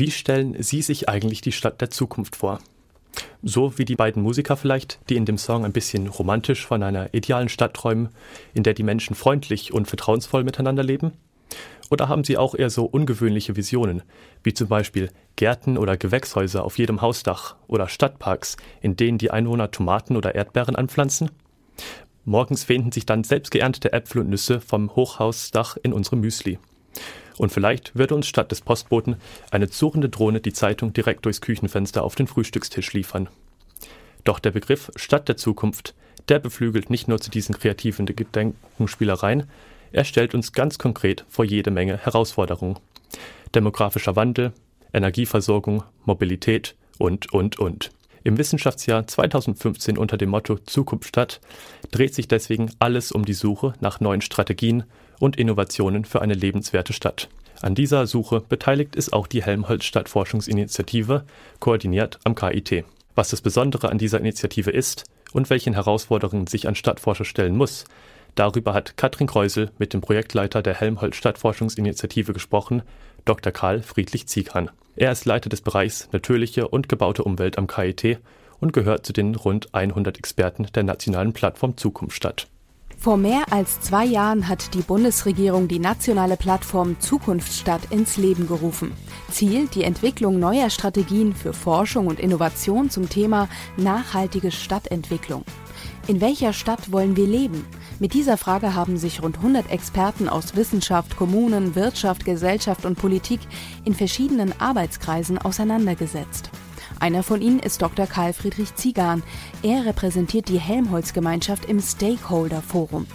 Wie stellen Sie sich eigentlich die Stadt der Zukunft vor? So wie die beiden Musiker vielleicht, die in dem Song ein bisschen romantisch von einer idealen Stadt träumen, in der die Menschen freundlich und vertrauensvoll miteinander leben? Oder haben Sie auch eher so ungewöhnliche Visionen, wie zum Beispiel Gärten oder Gewächshäuser auf jedem Hausdach oder Stadtparks, in denen die Einwohner Tomaten oder Erdbeeren anpflanzen? Morgens finden sich dann selbst geerntete Äpfel und Nüsse vom Hochhausdach in unserem Müsli. Und vielleicht würde uns statt des Postboten eine surrende Drohne die Zeitung direkt durchs Küchenfenster auf den Frühstückstisch liefern. Doch der Begriff Stadt der Zukunft, der beflügelt nicht nur zu diesen kreativen Gedankenspielereien, er stellt uns ganz konkret vor jede Menge Herausforderungen. Demografischer Wandel, Energieversorgung, Mobilität und, und, und. Im Wissenschaftsjahr 2015 unter dem Motto Zukunft Stadt dreht sich deswegen alles um die Suche nach neuen Strategien und Innovationen für eine lebenswerte Stadt. An dieser Suche beteiligt ist auch die Helmholtz Stadtforschungsinitiative, koordiniert am KIT. Was das Besondere an dieser Initiative ist und welchen Herausforderungen sich ein Stadtforscher stellen muss, Darüber hat Katrin Kreusel mit dem Projektleiter der Helmholtz Stadtforschungsinitiative gesprochen, Dr. Karl Friedrich Zieghan. Er ist Leiter des Bereichs Natürliche und gebaute Umwelt am KIT und gehört zu den rund 100 Experten der nationalen Plattform Zukunftsstadt. Vor mehr als zwei Jahren hat die Bundesregierung die nationale Plattform Zukunftsstadt ins Leben gerufen. Ziel die Entwicklung neuer Strategien für Forschung und Innovation zum Thema nachhaltige Stadtentwicklung. In welcher Stadt wollen wir leben? Mit dieser Frage haben sich rund 100 Experten aus Wissenschaft, Kommunen, Wirtschaft, Gesellschaft und Politik in verschiedenen Arbeitskreisen auseinandergesetzt. Einer von ihnen ist Dr. Karl Friedrich Ziegan. Er repräsentiert die Helmholtz-Gemeinschaft im Stakeholder Forum.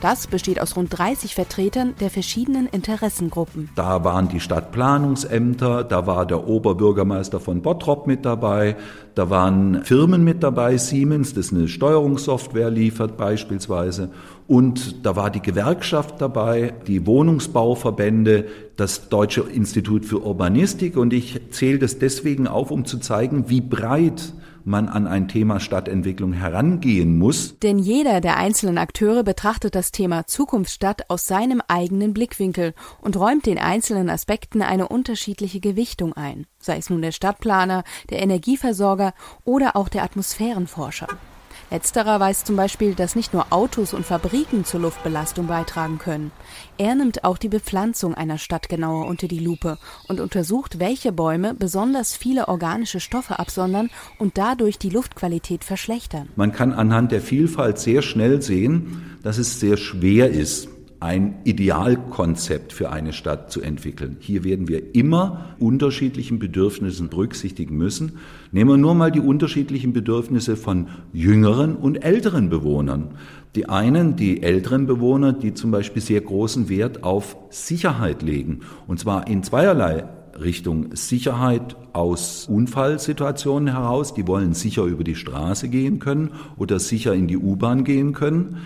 Das besteht aus rund 30 Vertretern der verschiedenen Interessengruppen. Da waren die Stadtplanungsämter, da war der Oberbürgermeister von Bottrop mit dabei, da waren Firmen mit dabei, Siemens, das eine Steuerungssoftware liefert beispielsweise. Und da war die Gewerkschaft dabei, die Wohnungsbauverbände, das Deutsche Institut für Urbanistik. Und ich zähle das deswegen auf, um zu zeigen, wie breit man an ein Thema Stadtentwicklung herangehen muss. Denn jeder der einzelnen Akteure betrachtet das Thema Zukunftsstadt aus seinem eigenen Blickwinkel und räumt den einzelnen Aspekten eine unterschiedliche Gewichtung ein, sei es nun der Stadtplaner, der Energieversorger oder auch der Atmosphärenforscher. Letzterer weiß zum Beispiel, dass nicht nur Autos und Fabriken zur Luftbelastung beitragen können. Er nimmt auch die Bepflanzung einer Stadt genauer unter die Lupe und untersucht, welche Bäume besonders viele organische Stoffe absondern und dadurch die Luftqualität verschlechtern. Man kann anhand der Vielfalt sehr schnell sehen, dass es sehr schwer ist, ein Idealkonzept für eine Stadt zu entwickeln. Hier werden wir immer unterschiedlichen Bedürfnissen berücksichtigen müssen. Nehmen wir nur mal die unterschiedlichen Bedürfnisse von jüngeren und älteren Bewohnern. Die einen, die älteren Bewohner, die zum Beispiel sehr großen Wert auf Sicherheit legen. Und zwar in zweierlei Richtung Sicherheit aus Unfallsituationen heraus. Die wollen sicher über die Straße gehen können oder sicher in die U-Bahn gehen können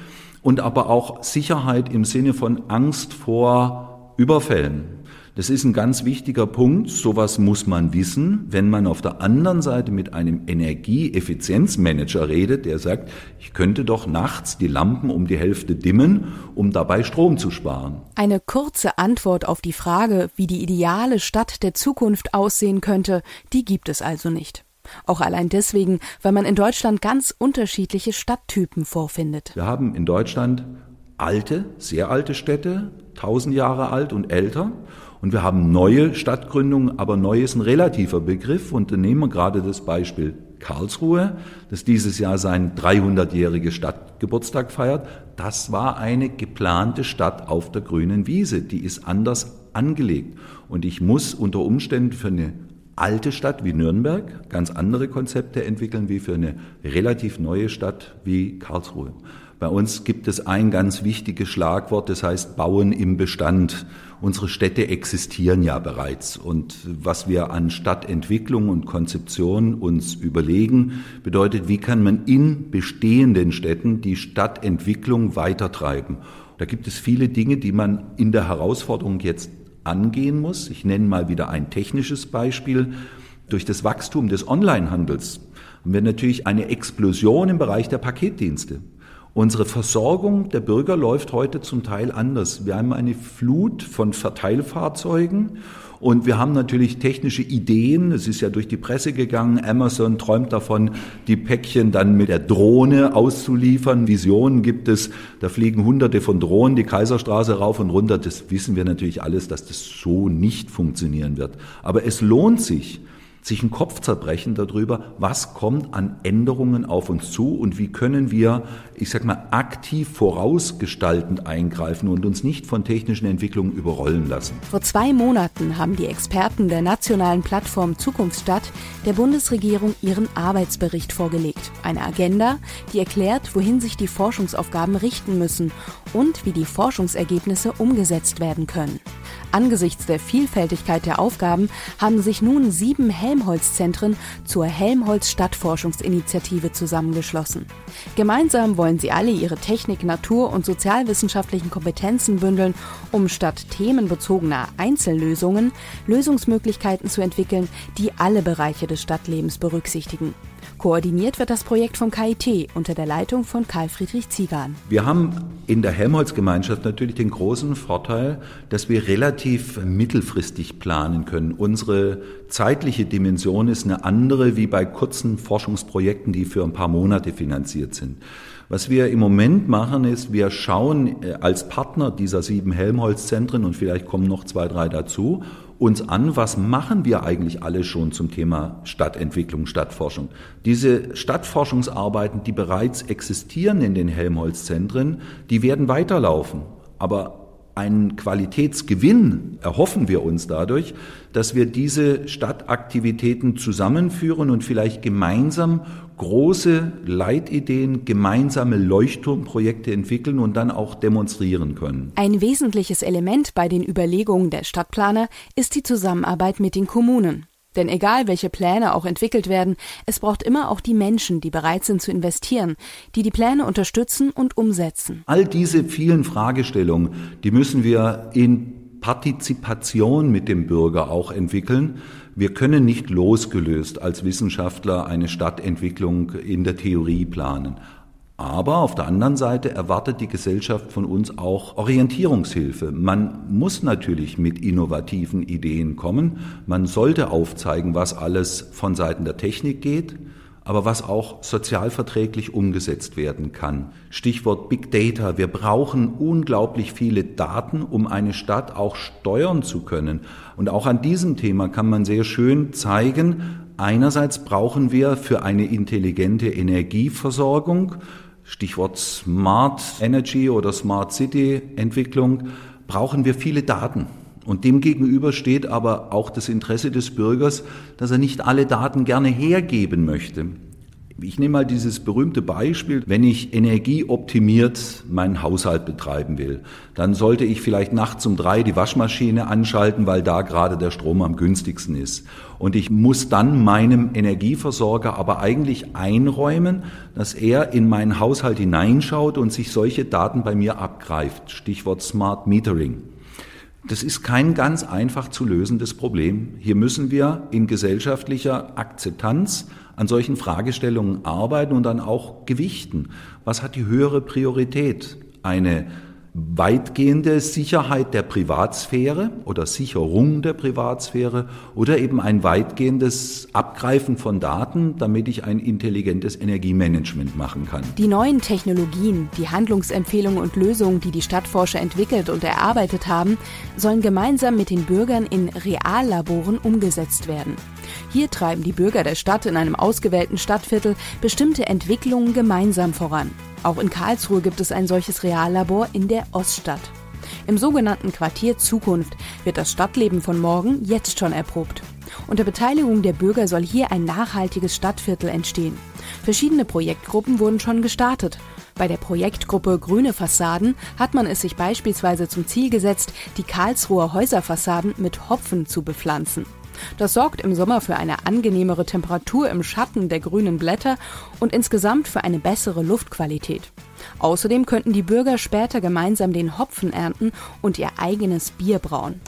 und aber auch Sicherheit im Sinne von Angst vor Überfällen. Das ist ein ganz wichtiger Punkt. Sowas muss man wissen, wenn man auf der anderen Seite mit einem Energieeffizienzmanager redet, der sagt, ich könnte doch nachts die Lampen um die Hälfte dimmen, um dabei Strom zu sparen. Eine kurze Antwort auf die Frage, wie die ideale Stadt der Zukunft aussehen könnte, die gibt es also nicht. Auch allein deswegen, weil man in Deutschland ganz unterschiedliche Stadttypen vorfindet. Wir haben in Deutschland alte, sehr alte Städte, tausend Jahre alt und älter. Und wir haben neue Stadtgründungen, aber neu ist ein relativer Begriff. Und dann nehmen wir gerade das Beispiel Karlsruhe, das dieses Jahr seinen 300-jährigen Stadtgeburtstag feiert. Das war eine geplante Stadt auf der grünen Wiese. Die ist anders angelegt. Und ich muss unter Umständen für eine alte Stadt wie Nürnberg ganz andere Konzepte entwickeln wie für eine relativ neue Stadt wie Karlsruhe. Bei uns gibt es ein ganz wichtiges Schlagwort, das heißt Bauen im Bestand. Unsere Städte existieren ja bereits und was wir an Stadtentwicklung und Konzeption uns überlegen, bedeutet, wie kann man in bestehenden Städten die Stadtentwicklung weitertreiben. Da gibt es viele Dinge, die man in der Herausforderung jetzt angehen muss. Ich nenne mal wieder ein technisches Beispiel. Durch das Wachstum des Onlinehandels haben wir natürlich eine Explosion im Bereich der Paketdienste. Unsere Versorgung der Bürger läuft heute zum Teil anders. Wir haben eine Flut von Verteilfahrzeugen und wir haben natürlich technische Ideen. Es ist ja durch die Presse gegangen. Amazon träumt davon, die Päckchen dann mit der Drohne auszuliefern. Visionen gibt es. Da fliegen hunderte von Drohnen die Kaiserstraße rauf und runter. Das wissen wir natürlich alles, dass das so nicht funktionieren wird. Aber es lohnt sich, sich einen Kopf zerbrechen darüber, was kommt an Änderungen auf uns zu und wie können wir, ich sag mal, aktiv vorausgestaltend eingreifen und uns nicht von technischen Entwicklungen überrollen lassen. Vor zwei Monaten haben die Experten der nationalen Plattform Zukunftsstadt der Bundesregierung ihren Arbeitsbericht vorgelegt. Eine Agenda, die erklärt, wohin sich die Forschungsaufgaben richten müssen und wie die Forschungsergebnisse umgesetzt werden können. Angesichts der Vielfältigkeit der Aufgaben haben sich nun sieben Helmholtz-Zentren zur Helmholtz Stadtforschungsinitiative zusammengeschlossen. Gemeinsam wollen sie alle ihre Technik-, Natur- und sozialwissenschaftlichen Kompetenzen bündeln, um statt themenbezogener Einzellösungen Lösungsmöglichkeiten zu entwickeln, die alle Bereiche des Stadtlebens berücksichtigen. Koordiniert wird das Projekt vom KIT unter der Leitung von Karl Friedrich Ziegan. Wir haben in der Helmholtz-Gemeinschaft natürlich den großen Vorteil, dass wir relativ mittelfristig planen können. Unsere zeitliche Dimension ist eine andere wie bei kurzen Forschungsprojekten, die für ein paar Monate finanziert sind. Was wir im Moment machen, ist, wir schauen äh, als Partner dieser sieben Helmholtz-Zentren und vielleicht kommen noch zwei, drei dazu, uns an, was machen wir eigentlich alle schon zum Thema Stadtentwicklung, Stadtforschung. Diese Stadtforschungsarbeiten, die bereits existieren in den Helmholtz-Zentren, die werden weiterlaufen. Aber einen Qualitätsgewinn erhoffen wir uns dadurch, dass wir diese Stadtaktivitäten zusammenführen und vielleicht gemeinsam große Leitideen, gemeinsame Leuchtturmprojekte entwickeln und dann auch demonstrieren können. Ein wesentliches Element bei den Überlegungen der Stadtplaner ist die Zusammenarbeit mit den Kommunen. Denn egal welche Pläne auch entwickelt werden, es braucht immer auch die Menschen, die bereit sind zu investieren, die die Pläne unterstützen und umsetzen. All diese vielen Fragestellungen, die müssen wir in Partizipation mit dem Bürger auch entwickeln. Wir können nicht losgelöst als Wissenschaftler eine Stadtentwicklung in der Theorie planen. Aber auf der anderen Seite erwartet die Gesellschaft von uns auch Orientierungshilfe. Man muss natürlich mit innovativen Ideen kommen. Man sollte aufzeigen, was alles von Seiten der Technik geht aber was auch sozialverträglich umgesetzt werden kann. Stichwort Big Data. Wir brauchen unglaublich viele Daten, um eine Stadt auch steuern zu können. Und auch an diesem Thema kann man sehr schön zeigen, einerseits brauchen wir für eine intelligente Energieversorgung, Stichwort Smart Energy oder Smart City Entwicklung, brauchen wir viele Daten. Und demgegenüber steht aber auch das Interesse des Bürgers, dass er nicht alle Daten gerne hergeben möchte. Ich nehme mal dieses berühmte Beispiel, wenn ich energieoptimiert meinen Haushalt betreiben will, dann sollte ich vielleicht nachts um drei die Waschmaschine anschalten, weil da gerade der Strom am günstigsten ist. Und ich muss dann meinem Energieversorger aber eigentlich einräumen, dass er in meinen Haushalt hineinschaut und sich solche Daten bei mir abgreift. Stichwort Smart Metering. Das ist kein ganz einfach zu lösendes Problem. Hier müssen wir in gesellschaftlicher Akzeptanz an solchen Fragestellungen arbeiten und dann auch gewichten. Was hat die höhere Priorität? Eine weitgehende Sicherheit der Privatsphäre oder Sicherung der Privatsphäre oder eben ein weitgehendes Abgreifen von Daten, damit ich ein intelligentes Energiemanagement machen kann. Die neuen Technologien, die Handlungsempfehlungen und Lösungen, die die Stadtforscher entwickelt und erarbeitet haben, sollen gemeinsam mit den Bürgern in Reallaboren umgesetzt werden. Hier treiben die Bürger der Stadt in einem ausgewählten Stadtviertel bestimmte Entwicklungen gemeinsam voran. Auch in Karlsruhe gibt es ein solches Reallabor in der Oststadt. Im sogenannten Quartier Zukunft wird das Stadtleben von morgen jetzt schon erprobt. Unter Beteiligung der Bürger soll hier ein nachhaltiges Stadtviertel entstehen. Verschiedene Projektgruppen wurden schon gestartet. Bei der Projektgruppe Grüne Fassaden hat man es sich beispielsweise zum Ziel gesetzt, die Karlsruher Häuserfassaden mit Hopfen zu bepflanzen. Das sorgt im Sommer für eine angenehmere Temperatur im Schatten der grünen Blätter und insgesamt für eine bessere Luftqualität. Außerdem könnten die Bürger später gemeinsam den Hopfen ernten und ihr eigenes Bier brauen.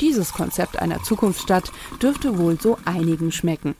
Dieses Konzept einer Zukunftsstadt dürfte wohl so einigen schmecken.